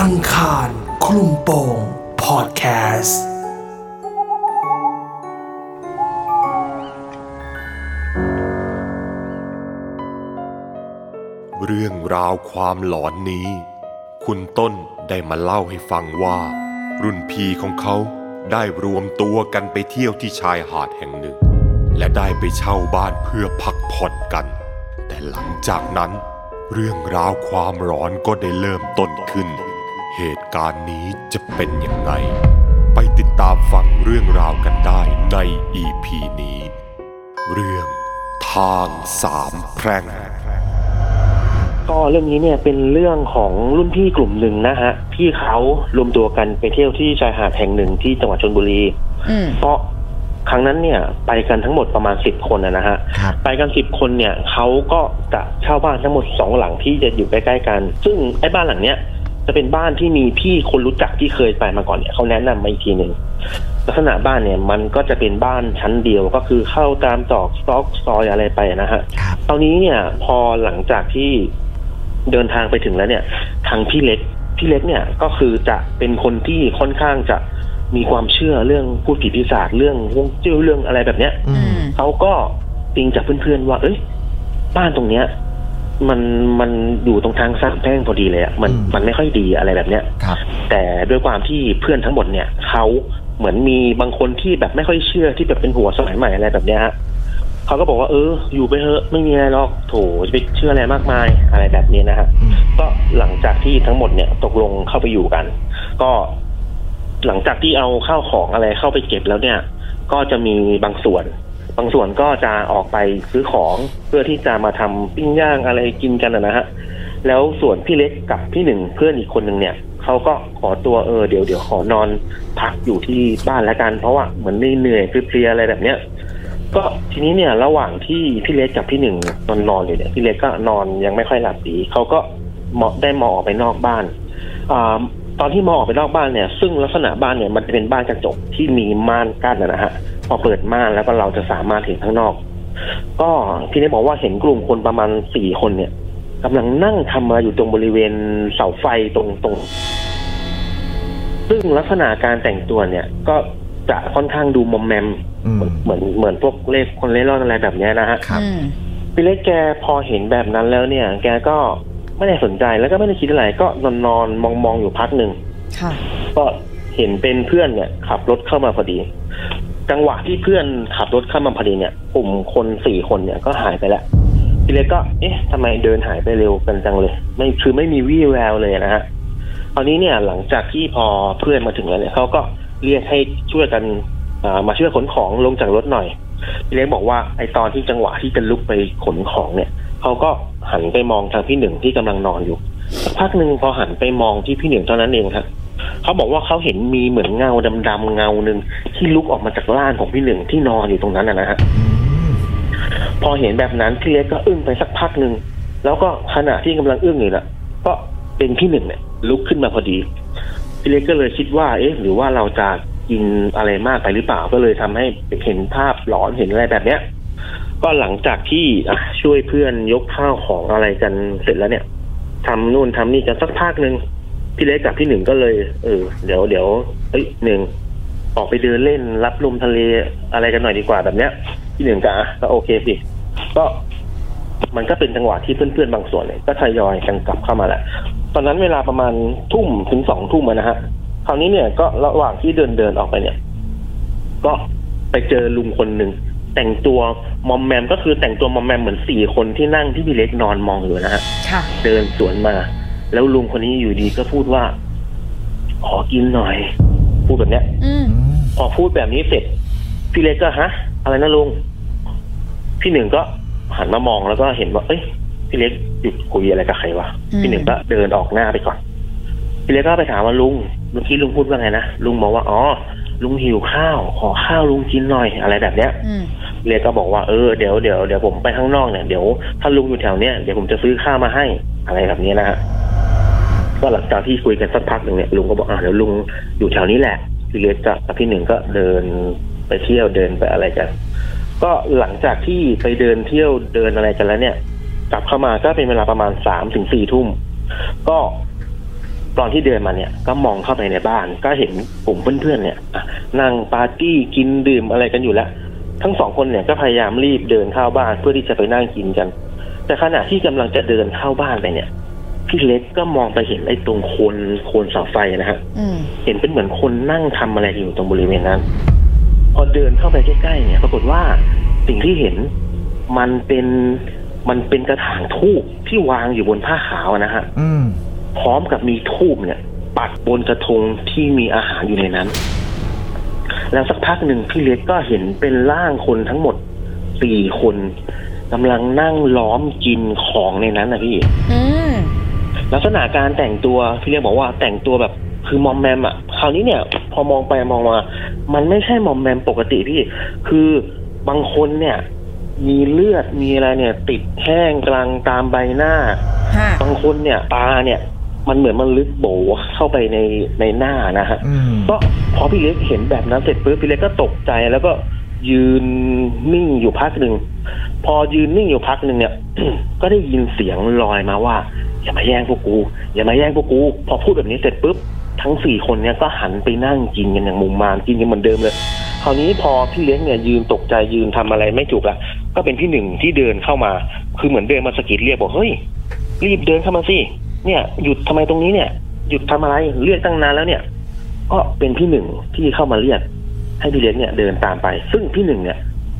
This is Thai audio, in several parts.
อังคารคลุมโปงพอดแคสต์เรื่องราวความหลอนนี้ คุณต้นได้มาเล่าให้ฟังว่า รุ่นพี่ของเขาได้รวมตัวกันไปเที่ยวที่ชายหาดแห่งหนึ่ง และได้ไปเช่าบ้านเพื่อพักผ่อนกัน แต่หลังจากนั้น เรื่องราวความร้อนก็ได้เริ่มต้นขึ้น เหตุการณ์นี้จะเป็นยังไง ไปติดตามฟังเรื่องราวกันได้ใน EP นี้ เรื่องทางสามแพร่งก็เรื่องนี้เนี่ยเป็นเรื่องของรุ่นพี่กลุ่มหนึ่งนะฮะที่เขารวมตัวกันไปเที่ยวที่ชายหาดแห่งหนึ่งที่จังหวัดชลบุรีอืมเพราะครั้งนั้นเนี่ยไปกันทั้งหมดประมาณสิบคนนะนะฮะครับไปกันสิบคนเนี่ยเขาก็จะเช่าบ้านทั้งหมดสองหลังที่จะอยู่ใกล้ๆกัน ซึ่งไอ้บ้านหลังเนี้ย จะเป็นบ้านที่มีพี่คนรู้จักที่เคยไปมาก่อนเนี่ยเขาแนะนำมาอีกทีหนึ่งลักษณะบ้านเนี่ยมันก็จะเป็นบ้านชั้นเดียวก็คือเข้าตามตอกซอกซอยอะไรไปนะฮะครับตอนนี้เนี่ยพอหลังจากที่เดินทางไปถึงแล้วเนี่ยทางพี่เล็กพี่เล็กเนี่ยก็คือจะเป็นคนที่ค่อนข้างจะมีความเชื่อเรื่องพูดผีปีศาจเรื่องฮวงจุ้ยเรื่องอะไรแบบเนี้ยอืมเขาก็ติงจากเพื่อนๆว่า เอ้ยบ้านตรงเนี้ย มันมันอยู่ตรงทางสร้างแพร่งพอดีเลยอะมันอืมมันไม่ค่อยดีอะไรแบบเนี้ยครับแต่ด้วยความที่เพื่อนทั้งหมดเนี่ยเขาเหมือนมีบางคนที่แบบไม่ค่อยเชื่อที่แบบเป็นหัวสมัยใหม่อะไรแบบเนี้ยฮะเขาก็บอกว่าเออ อยู่ไปเถอะไม่มีอะไรหรอกโถจะไปเชื่ออะไรมากมายอะไรแบบนี้นะฮะอืมก็หลังจากที่ทั้งหมดเนี่ยตกลงเข้าไปอยู่กัน ก็หลังจากที่เอาข้าวของอะไรเข้าไปเก็บแล้วเนี่ย ก็จะมีบางส่วนบางส่วนก็จะออกไปซื้อของเพื่อที่จะมาทำปิ้งย่างอะไรกินกันนะฮะแล้วส่วนพี่เล็กกับพี่หนึ่งเพื่อนอีกคนหนึ่งเนี่ยเขาก็ขอตัวเออเดี๋ยวเดี๋ยวขอนอนพักอยู่ที่บ้านแล้วกัน เพราะว่าเหมือนเหนื่อยเพลียอะไรแบบเนี้ยก็ทีนี้เนี่ยระหว่างที่พี่เล็กกับพี่หนึ่งนอนนอนอยู่เนี่ยพี่เล็กก็นอนยังไม่ค่อยหลับดีเขาก็เหมองได้มองออกไปนอกบ้านอา ตอนที่มองออกไปนอกบ้านเนี่ย ซึ่งลักษณะบ้านเนี่ยมันจะเป็นบ้านกระจกที่มีม่านกั้นนะนะฮะพอเปิดม่านแล้วก็เราจะสามารถเห็นข้างนอก ก็พี่เล็กบอกว่าเห็นกลุ่มคนประมาณสี่คนเนี่ยกำลังนั่งทำอะไรอยู่ตรงบริเวณเสาไฟตรงตรงซึ่งลักษณะการแต่งตัวเนี่ย ก็จะค่อนข้างดูมอมแมมอืมเหมือนเหมือนพวกเลขคนเล่ร่อนอะไรแบบเนี้ยนะฮะครับอืมพี่เล็กแกพอเห็นแบบนั้นแล้วเนี่ย แกก็ ไม่ได้สนใจแล้วก็ไม่ได้คิดอะไร ก็นอนนอนมองมองๆอยู่พักหนึ่งค่ะก็เห็นเป็นเพื่อนเนี่ยขับรถเข้ามาพอดี จังหวะที่เพื่อนขับรถเข้ามาพอดีเนี่ยกลุ่มคนสี่คนเนี่ยก็หายไปแล้วพี่เล็กก็ เอ๊ะทำไมเดินหายไปเร็วกันจังเลย ไม่คือไม่มีวี่แววเลยนะฮะตอนนี้เนี่ยหลังจากที่พอเพื่อนมาถึงแล้วเนี่ยเขาก็เรียกให้ช่วยกันอ่ามาช่วยขนของลงจากรถหน่อยพี่เล็กบอกว่าไอตอนที่จังหวะที่จะลุกไปขนของเนี่ย เขาก็หันไปมองทางพี่หนึ่งที่กำลังนอนอยู่พักหนึ่งพอหันไปมองที่พี่หนึ่งเท่านั้นเองครับเขาบอกว่าเขาเห็นมีเหมือนเงาดำๆเงาหนึ่งที่ลุกออกมาจากร่างของพี่หนึ่งที่นอนอยู่ตรงนั้นนะฮะพอเห็นแบบนั้นพี่เล็กก็อึ้งไปสักพักหนึ่งแล้วก็ขณะที่กำลังอึ้งอยู่น่ะ ก็เป็นพี่หนึ่งเนี่ยลุกขึ้นมาพอดีพี่เล็กก็เลยคิดว่า เอ๊ะ หรือว่าเราจะกินอะไรมากไปหรือเปล่าก็เลยทำให้เห็นภาพหลอนเห็นอะไรแบบเนี้ย ก็หลังจากที่ช่วยเพื่อนยกข้าวของอะไรกันเสร็จแล้วเนี่ยทำนู่นทำนี่กันสักพักหนึ่งพี่เล็กกับพี่หนึ่งก็เลย เออ เดี๋ยวเดี๋ยวเอ้ยหนึ่งออกไปเดินเล่นรับลมทะเลอะไรกันหน่อยดีกว่าแบบเนี้ย พี่หนึ่งก็อะก็โอเคสิก็มันก็เป็นจังหวะที่เพื่อนๆบางส่วนเนี่ยก็ทยอยกันกลับเข้ามาแหละ ตอนนั้นเวลาประมาณทุ่มถึงสองทุ่มนะฮะ คราวนี้เนี่ยก็ระหว่างที่เดินเดินออกไปเนี่ย ก็ไปเจอลุงคนหนึ่ง แต่งตัวมอมแมมก็คือแต่งตัวมอมแมมเหมือนสี่คนที่นั่งที่พี่เล็กนอนมองอยู่นะฮะค่ะเดินสวนมา แล้วลุงคนนี้อยู่ดีก็พูดว่า ขอกินหน่อย พูดแบบเนี้ยอืมพอพูดแบบนี้เสร็จ พี่เล็กก็ฮะ อะไรนะลุงพี่หนึ่งก็หันมามองแล้วก็เห็นว่า เอ้ยพี่เล็กหยุดคุยอะไรกับใครวะอืมพี่หนึ่งก็เดินออกหน้าไปก่อนพี่เล็กก็ไปถามว่าลุงเมื่อกี้ลุงพูดว่าไงนะลุงบอกว่าอ๋อลุงหิวข้าว ขอข้าวลุงกินหน่อยอะไรแบบเนี้ยอืมพี่ เล็กก็บอกว่าเออเดี๋ยวเดี๋ยวเดี๋ยวผมไปข้างนอกเนี่ยเดี๋ยวถ้าลุงอยู่แถวเนี้ยเดี๋ยวผมจะซื้อข้าวมาให้อะไรแบบนี้นะฮะก็หลังจากที่คุยกันสักพักหนึ่งเนี่ยลุงก็บอกอ่าเดี๋ยวลุงอยู่แถวนี้แหละพี่เล็กกับพี่หนึ่งก็เดินไปเที่ยวเดินไปอะไรกัน ก็หลังจากที่ไปเดินเที่ยวเดินอะไรกันแล้วเนี่ย กลับเข้ามาก็เป็นเวลาประมาณสามถึงสี่ทุ่มก็ตอนที่เดินมาเนี่ย ก็มองเข้าไปในบ้าน ก็เห็นกลุ่มเพื่อนๆเนี่ยนั่งปาร์ตี้กินดื่มอะไรกันอยู่แล้ว ทั้งสองคนเนี่ยก็พยายามรีบเดินเข้าบ้านเพื่อที่จะไปนั่งกินกัน แต่ขณะที่กำลังจะเดินเข้าบ้านไปเนี่ยพี่เล็กก็มองไปเห็นไอ้ตรงโคนโคนเสาไฟนะฮะอืมเห็นเป็นเหมือนคนนั่งทำอะไรอยู่ตรงบริเวณนั้น พอเดินเข้าไปใกล้ๆเนี่ย ปรากฏว่าสิ่งที่เห็นมันเป็นมันเป็นกระถางทูบที่วางอยู่บนผ้าขาวอะนะฮะอืมพร้อมกับมีทูบเนี่ย ปักบนกระทงที่มีอาหารอยู่ในนั้น แล้วสักพักหนึ่งพี่เล็กก็เห็นเป็นร่างคนทั้งหมดสี่คนกำลังนั่งล้อมกินของในนั้นนะพี่อืมลักษณะการแต่งตัวพี่เรียกบอกว่าแต่งตัวแบบคือมอมแมมอะคราวนี้เนี่ย พอมองไปมองมา มันไม่ใช่มอมแมมปกติพี่ คือบางคนเนี่ย มีเลือดมีอะไรเนี่ย ติดแห้งกลางตามใบหน้าค่ะบางคนเนี่ย ตาเนี่ย มันเหมือนมันลึกโบเข้าไปในในหน้านะฮะอืมก็พอพี่เล็กเห็นแบบนั้นเสร็จปุ๊บพี่เล็กก็ตกใจแล้วก็ยืนนิ่งอยู่พักหนึ่งพอยืนนิ่งอยู่พักหนึ่งเนี่ย ก็ได้ยินเสียงลอยมาว่า อย่ามาแย่งพวกกู อย่ามาแย่งพวกกู พอพูดแบบนี้เสร็จปุ๊บทั้งสี่คนเนี่ยก็หันไปนั่งกินกันอย่างมุมมามกินกันเหมือนเดิมเลยคราวนี้พอพี่เล็กเนี่ยยืนตกใจยืนทำอะไรไม่ถูกละก็เป็นพี่หนึ่งที่เดินเข้ามา คือเหมือนเดินมาสะกิดเรียกบอกเฮ้ยรีบเดินเข้ามาสิ เนี่ยหยุดทำไมตรงนี้เนี่ยหยุดทำอะไรเรียกตั้งนานแล้วเนี่ย ก็เป็นพี่หนึ่งที่เข้ามาเรียก ให้พี่เล็กเนี่ยเดินตามไป ซึ่งพี่หนึ่งเนี่ย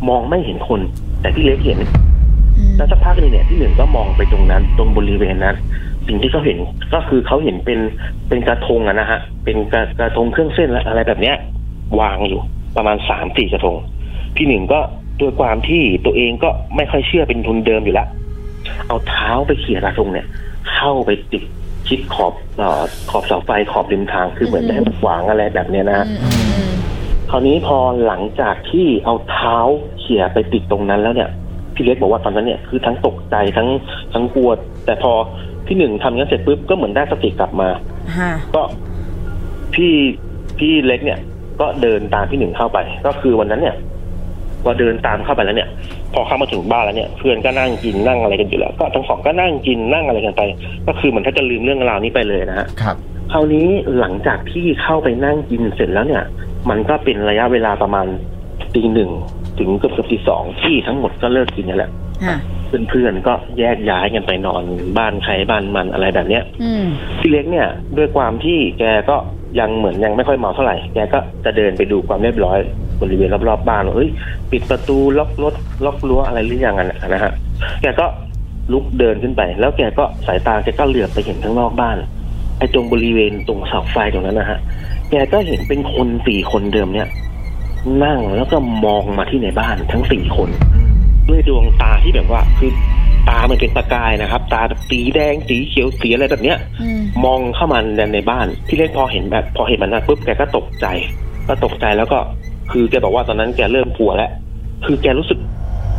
มองไม่เห็นคน แต่พี่เล็กเห็นอืมแล้วสักพักหนึงเนี่ยพี่หนึ่งก็มองไปตรงนั้น ตรงบริเวณนั้น สิ่งที่เขาเห็นก็คือเขาเห็นเป็นเป็นกระทงอะนะฮะ เป็นกระกระทงเครื่องเส้นและอะไรแบบเนี้ย วางอยู่ประมาณสามสี่กระทง พี่หนึ่งก็ด้วยความที่ตัวเองก็ไม่ค่อยเชื่อเป็นทุนเดิมอยู่ละเอาเท้าไปเขี่ยกระทงเนี่ย เข้าไปติดชิดขอบเอ่อขอบเสาไฟขอบริมทางคือเหมือนไม่ให้มันขวางอะไรแบบเนี้ยนะฮะอืมอืมอืมคราวนี้พอหลังจากที่เอาเท้าเขี่ยไปติดตรงนั้นแล้วเนี่ยพี่เล็กบอกว่าตอนนั้นเนี่ยคือทั้งตกใจทั้งทั้งกลัว แต่พอพี่หนึ่งทำงั้นเสร็จปุ๊บก็เหมือนได้สติกลับมาค่ะก็พี่พี่เล็กเนี่ย ก็เดินตามพี่หนึ่งเข้าไป ก็คือวันนั้นเนี่ย พอเดินตามเข้าไปแล้วเนี่ย พอเข้ามาถึงบ้านแล้วเนี่ย เพื่อนก็นั่งกินนั่งอะไรกันอยู่แล้ว ก็ทั้งสองก็นั่งกินนั่งอะไรกันไป ก็คือเหมันถ้าจะลืมเรื่องราวนี้ไปเลยนะฮะครับคราวนี้หลังจากที่เข้าไปนั่งกินเสร็จแล้วเนี่ย มันก็เป็นระยะเวลาประมาณตีหนึ่งถึงเกือบเกือบตีสองที่ทั้งหมดก็เลิกกินกันแล้วค่ะเพื่อนๆก็แยกย้ายกันไปนอนบ้านใครบ้านมันอะไรแบบเนี้ยอืมพี่เล็กเนี่ย ด้วยความที่แกก็ ยังเหมือนยังไม่ค่อยเมาเท่าไหร่แกก็จะเดินไปดูความเรียบร้อยบริเวณรอบๆบ้านว่าเอ้ย ปิดประตูล็อกรถล็อกรั้วอะไรหรือยังกันนะฮะแกก็ลุกเดินขึ้นไป แล้วแกก็สายตาแกก็เหลือบไปเห็นข้างนอกบ้านไอ้ตรงบริเวณตรงเสาไฟตรงนั้นนะฮะแกก็เห็นเป็นคนสี่คนเดิมเนี่ย นั่งแล้วก็มองมาที่ในบ้านทั้งสี่คน ด้วยดวงตาที่แบบว่าคือ ตามันเป็นประกายนะครับ ตาแบบสีแดงสีเขียวสีอะไรแบบเนี้ย อืมมองเข้ามาในในบ้านพี่เล็กพอเห็นแบบ พอเห็นมันนะปุ๊บแกก็ตกใจ ก็ตกใจแล้วก็ คือแกบอกว่าตอนนั้นแกเริ่มกลัวแล้ว คือแกรู้สึก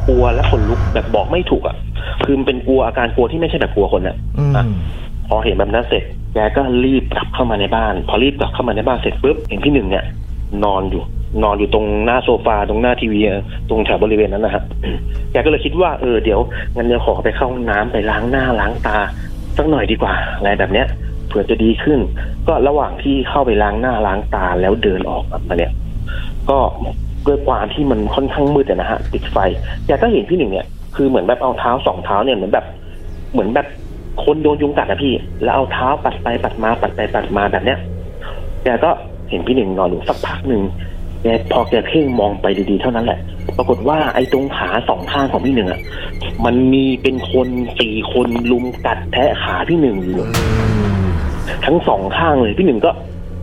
กลัวและขนลุกแบบบอกไม่ถูกอะ คือมันเป็นกลัวอาการกลัวที่ไม่ใช่แบบกลัวคนอะ อืมอะพอเห็นแบบนั้นเสร็จแกก็รีบกลับเข้ามาในบ้าน พอรีบกลับเข้ามาในบ้านเสร็จปุ๊บเห็นพี่หนึ่งเนี่ย นอนอยู่ นอนอยู่ตรงหน้าโซฟาตรงหน้าทีวีตรงแถวบริเวณนั้นนะฮะแกก็เลยคิดว่าเออเดี๋ยวงั้นเดี๋ยวขอไปเข้าห้องน้ำไปล้างหน้าล้างตาสักหน่อยดีกว่าอะไรแบบเนี้ยเผื่อจะดีขึ้น ก็ระหว่างที่เข้าไปล้างหน้าล้างตาแล้วเดินออกมาเนี่ย ก็ด้วยความที่มันค่อนข้างมืดอะนะฮะติดไฟแกก็เห็นพี่หนึ่งเนี่ยคือเหมือนแบบเอาเท้าสองเท้าเนี่ยเหมือนแบบ เหมือนแบบคนโดนยุงกัดอะพี่ แล้วเอาเท้าปัดไปปัดมาปัดไปปัดมาแบบเนี้ยแกก็ เห็นพี่หนึ่งนอนอยู่สักพักหนึ่งแกพอแกเพ่งมองไปดีๆ เท่านั้นแหละ ปรากฏว่าไอ้ตรงขาสองข้างของพี่หนึ่งอะมันมีเป็นคนสี่คนลุมกัดแทะขาพี่หนึ่งอยู่ทั้งสองข้างเลยพี่หนึ่งก็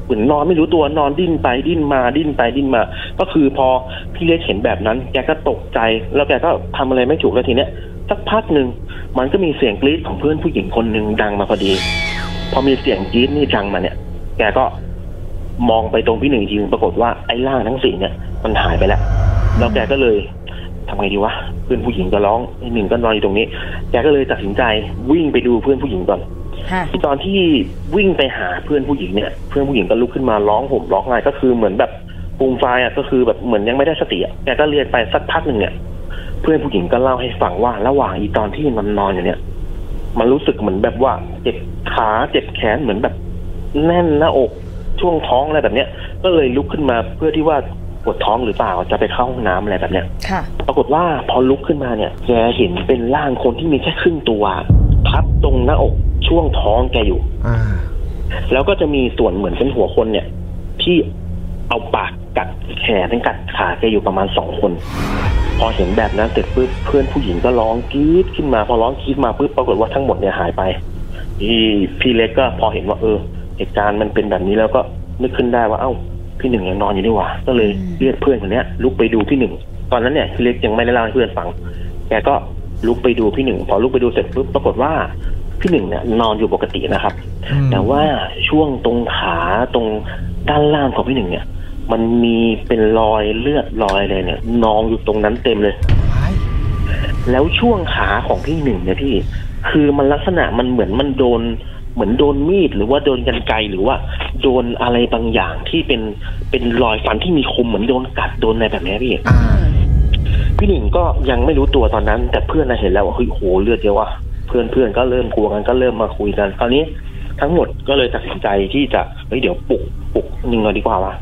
เหมือนนอนไม่รู้ตัวนอนดิ้นไปดิ้นมาดิ้นไปดิ้นมา ก็คือพอพี่เล็กเห็นแบบนั้น แกก็ตกใจ แล้วแกก็ทำอะไรไม่ถูกแล้วทีเนี้ยสักพักหนึ่งมันก็มีเสียงกรี๊ดของเพื่อนผู้หญิงคนหนึ่งดังมาพอดี พอมีเสียงกรี๊ดนี่ดังมาเนี่ย แกก็ มองไปตรงพี่หนึ่งอีกทีนึงปรากฏว่าไอ้ร่างทั้งสี่เนี่ยมันหายไปแล้วแล้วแกก็เลยทำไงดีวะเพื่อนผู้หญิงก็ร้องไอ้หนึ่งก็นอนอยู่ตรงนี้แกก็เลยตัดสินใจวิ่งไปดูเพื่อนผู้หญิงก่อนค่ะตอนที่วิ่งไปหาเพื่อนผู้หญิงเนี่ย เพื่อนผู้หญิงก็ลุกขึ้นมาร้องห่มร้องไห้ก็คือเหมือนแบบปูมไฟายอะก็คือแบบเหมือนยังไม่ได้สติอะแกก็เรียนไปสักพักหนึ่งเนี่ยเพื่อนผู้หญิงก็เล่าให้ฟังว่าระหว่างอีตอนที่มันนอนอยู่เนี่ย มันรู้สึกเหมือนแบบว่าเจ็บขาเจ็บแขนเหมือนแบบ แน่นหน้าอก ช่วงท้องอะไรแบบเนี้ย ก็เลยลุกขึ้นมาเพื่อที่ว่าปวดท้องหรือเปล่าจะไปเข้าห้องน้ำอะไรแบบเนี้ยค่ะปรากฏว่าพอลุกขึ้นมาเนี่ยแกเห็นเป็นร่างคนที่มีแค่ครึ่งตัวพับตรงหน้าอกช่วงท้องแกอยู่อ่าแล้วก็จะมีส่วนเหมือนเป็นหัวคนเนี่ย ที่เอาปากกัดแขนกัดขาแกอยู่ประมาณสองคน พอเห็นแบบนั้นเสร็จปุ๊บเพื่อนผู้หญิงก็ร้องกรี๊ดขึ้นมา พอร้องกรี๊ดมาปุ๊บปรากฏว่าทั้งหมดเนี่ยหายไปพี่พี่เล็กก็พอเห็นว่าเออ เหตุการณ์มันเป็นแบบนี้แล้วก็นึกขึ้นได้ว่าเอ้าพี่หนึ่งยังนอนอยู่นี่หว่า ก็เลยอืมเรียกเพื่อนคนเนี้ยลุกไปดูพี่หนึ่งตอนนั้นเนี่ยพี่เล็กยังไม่ได้เล่าให้เพื่อนฟังแกก็ลุกไปดูพี่หนึ่งพอลุกไปดูเสร็จปุ๊บปรากฏว่าพี่หนึ่งเนี่ยนอนอยู่ปกตินะครับอืมแต่ว่าช่วงตรงขาตรงด้านล่างของพี่หนึ่งเนี่ย มันมีเป็นรอยเลือดรอยอะไรเนี่ยนองอยู่ตรงนั้นเต็มเลยว้ายแล้วช่วงขาของพี่หนึ่งเนี่ยพี่ คือมันลักษณะมันเหมือนมันโดน เหมือนโดนมีดหรือว่าโดนกันไกรหรือว่า โดนอะไรบางอย่างที่เป็นเป็นรอยฟันที่มีคมเหมือนโดนกัดโดนอะไรแบบเนี้ยพี่อ่าพี่หนึ่งก็ยังไม่รู้ตัวตอนนั้น แต่เพื่อนน่ะเห็นแล้วว่าเฮ้ยโหเลือดเยอะว่ะเพื่อนเพื่อนก็เริ่มกลัวกันก็เริ่มมาคุยกันคราวนี้ทั้งหมดก็เลยตัดสินใจที่จะเฮ้ยเดี๋ยวปลุกปลุกหนึ่งหน่อยดีกว่าว่ะ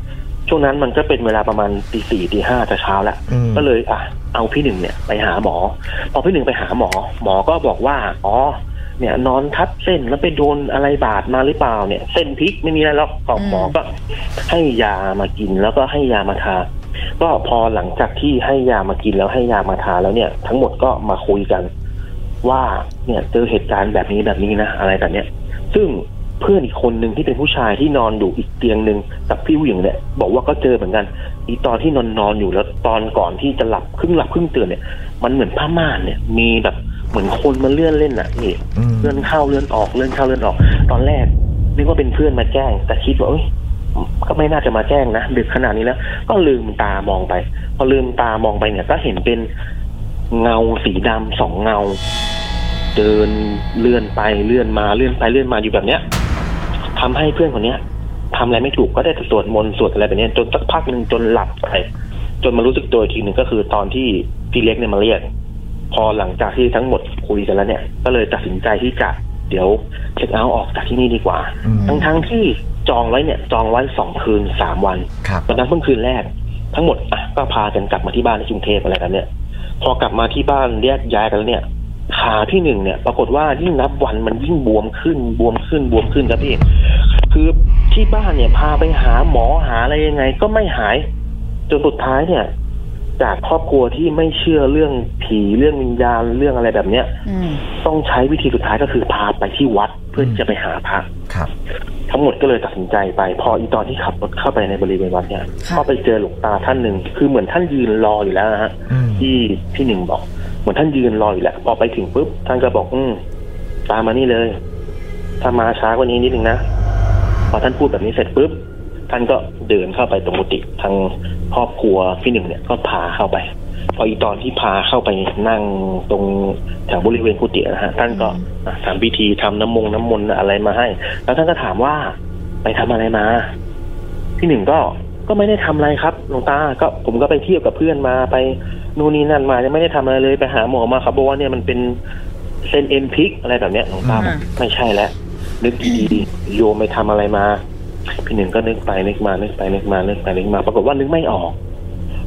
ช่วงนั้นมันก็เป็นเวลาประมาณตีสี่ตีห้าจะเช้าแล้วอืมก็เลยอะเอาพี่หนึ่งเนี่ยไปหาหมอ พอพี่หนึ่งไปหาหมอ หมอก็บอกว่า อ๋อ เนี่ย นอนทับเส้นแล้วไปโดนอะไรบาดมาหรือเปล่าเนี่ย เส้นพลิกไม่มีอะไรหรอกก็อืมหมอก็ให้ยามากินแล้วก็ให้ยามาทา ก็พอหลังจากที่ให้ยามากินแล้วให้ยามาทาแล้วเนี่ย ทั้งหมดก็มาคุยกัน ว่าเนี่ยเจอเหตุการณ์แบบนี้แบบนี้นะอะไรแบบเนี้ย ซึ่งเพื่อนอีกคนหนึ่งที่เป็นผู้ชายที่นอนอยู่อีกเตียงหนึ่งกับพี่ผู้หญิงเนี่ยบอกว่าก็เจอเหมือนกันอีตอนที่นอนนอนอยู่แล้วตอนก่อนที่จะหลับครึ่งหลับครึ่งตื่นเนี่ย มันเหมือนผ้าม่านเนี่ย มีแบบ เหมือนคนมาเลื่อนเล่นอะนี่อืมเลื่อนเข้าเลื่อนออกเลื่อนเข้าเลื่อนออก ตอนแรกนึกว่าเป็นเพื่อนมาแจ้ง แต่คิดว่าเอ้ยก็ไม่น่าจะมาแจ้งนะดึกขนาดนี้แล้วก็ลืมตามองไป พอลืมตามองไปเนี่ย ก็เห็นเป็นเงาสีดำสองเงา เดินเลื่อนไปเลื่อนมาเลื่อนไปเลื่อนมาอยู่แบบเนี้ยทำให้เพื่อนคนเนี้ยทำอะไรไม่ถูกก็ได้แต่สวดมนต์สวดอะไรแบบเนี้ยจนสักพักหนึ่งจนหลับไปจนมารู้สึกตัวอีกทีหนึ่งก็คือตอนที่พี่เล็กเนี่ยมาเรียก พอหลังจากที่ทั้งหมดคุยกันแล้วเนี่ย ก็เลยตัดสินใจที่จะเดี๋ยวเช็คเอาท์ออกจากที่นี่ดีกว่า อืม ทั้งทั้งๆที่จองไว้เนี่ยจองไว้สองคืนสามวันครับตอนนั้นเพิ่งคืนแรก ทั้งหมดอะก็พากันกลับมาที่บ้านที่กรุงเทพอะไรกันเนี่ย พอกลับมาที่บ้านแยกย้ายกันแล้วเนี่ยขาที่หนึ่งเนี่ย ปรากฏว่ายิ่งนับวันมันยิ่งบวมขึ้นบวมขึ้นบวมขึ้นครับพี่ คือที่บ้านเนี่ยพาไปหาหมอหาอะไรยังไง ก็ไม่หาย จนสุดท้ายเนี่ย จากครอบครัวที่ไม่เชื่อเรื่องผีเรื่องวิญญาณเรื่องอะไรแบบเนี้ยอืมต้องใช้วิธีสุดท้ายก็คือพาไปที่วัดเพื่อที่จะไปหาพระครับ ทั้งหมดก็เลยตัดสินใจไป พออีตอนที่ขับรถเข้าไปในบริเวณวัดเนี่ยค่ะก็ไปเจอหลวงตาท่านหนึ่งคือเหมือนท่านยืนรออยู่แล้วนะฮะอืมที่พี่หนึ่งบอก เหมือนท่านยืนรออยู่แล้วพอไปถึงปุ๊บท่านก็บอก อืมตามมานี่เลย ถ้ามาช้ากว่านี้นิดนึงนะพอท่านพูดแบบนี้เสร็จปุ๊บ ท่านก็เดินเข้าไปตรงกุฏิทางครอบครัวพี่หนึ่งเนี่ยก็พาเข้าไปพออีตอนที่พาเข้าไปนั่งตรงแถวบริเวณกุฏินะฮะท่านก็อะทำพิธีทำน้ำมงน้ำมนต์อะไรมาให้ แล้วท่านก็ถามว่าไปทำอะไรมา พี่หนึ่งก็ก็ไม่ได้ทำอะไรครับหลวงตาก็ผมก็ไปเที่ยวกับเพื่อนมาไปนู่นนี่นั่นมายังไม่ได้ทำอะไรเลยไปหาหมอมาครับบอกว่าเนี่ยมันเป็นเส้นเอ็นพลิกอะไรแบบเนี้ยหลวงตาบอกอ่าไม่ใช่แล้วนึกดีๆโยมไปทำอะไรมา พี่หนึ่งก็นึกไปนึกมานึกไปนึกมานึกไปนึกมาปรากฏว่านึกไม่ออก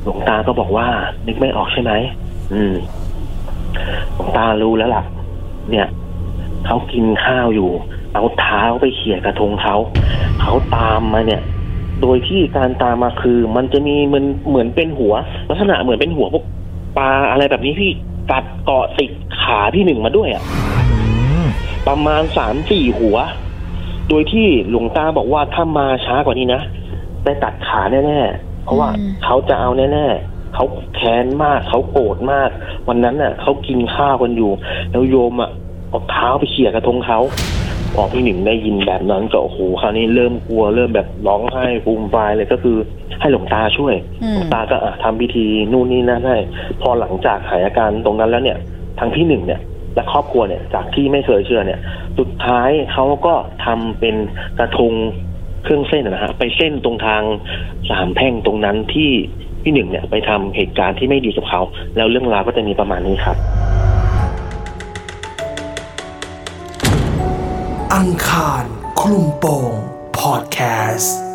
หลวงตาก็บอกว่า นึกไม่ออกใช่ไหมอืมหลวงตารู้แล้วล่ะ เนี่ยเขากินข้าวอยู่ เอาเท้าไปเขี่ยกระทงเขาเขาตามมาเนี่ย โดยที่การตามมาคือ มันจะมีเหมือนเหมือนเป็นหัว ลักษณะเหมือนเป็นหัวพวกปลาอะไรแบบนี้พี่กัดเกาะติดขาพี่หนึ่งมาด้วยอะอืมประมาณสามสี่หัว โดยที่หลวงตาบอกว่าถ้ามาช้ากว่านี้นะได้ตัดขาแน่ๆเพราะว่าอืมเขาจะเอาแน่ๆเขาแค้นมากเขาโกรธมาก วันนั้นน่ะเขากินข้าวกันอยู่ แล้วโยมอะเอาเท้าไปเขี่ยกระทงเขาพอพี่หนึ่งได้ยินแบบนั้นก็โอ้โหคราวนี้เริ่มกลัวเริ่มแบบร้องไห้ฟูมฟายเลยก็คือ ให้หลวงตาช่วยอืมหลวงตาก็อะทำพิธีนู่นนี่นั่นให้ พอหลังจากหายอาการตรงนั้นแล้วเนี่ยทางพี่หนึ่งเนี่ย และครอบครัวเนี่ยจากที่ไม่เคยเชื่อเนี่ย สุดท้ายเขาก็ทำเป็นกระทงเครื่องเส้นนะฮะไปเส้นตรงทางสามแพ่งตรงนั้นที่พี่หนึ่งเนี่ยไปทำเหตุการณ์ที่ไม่ดีกับเขา แล้วเรื่องราวก็จะมีประมาณนี้ครับ อังคารคลุมโปงพ Podcast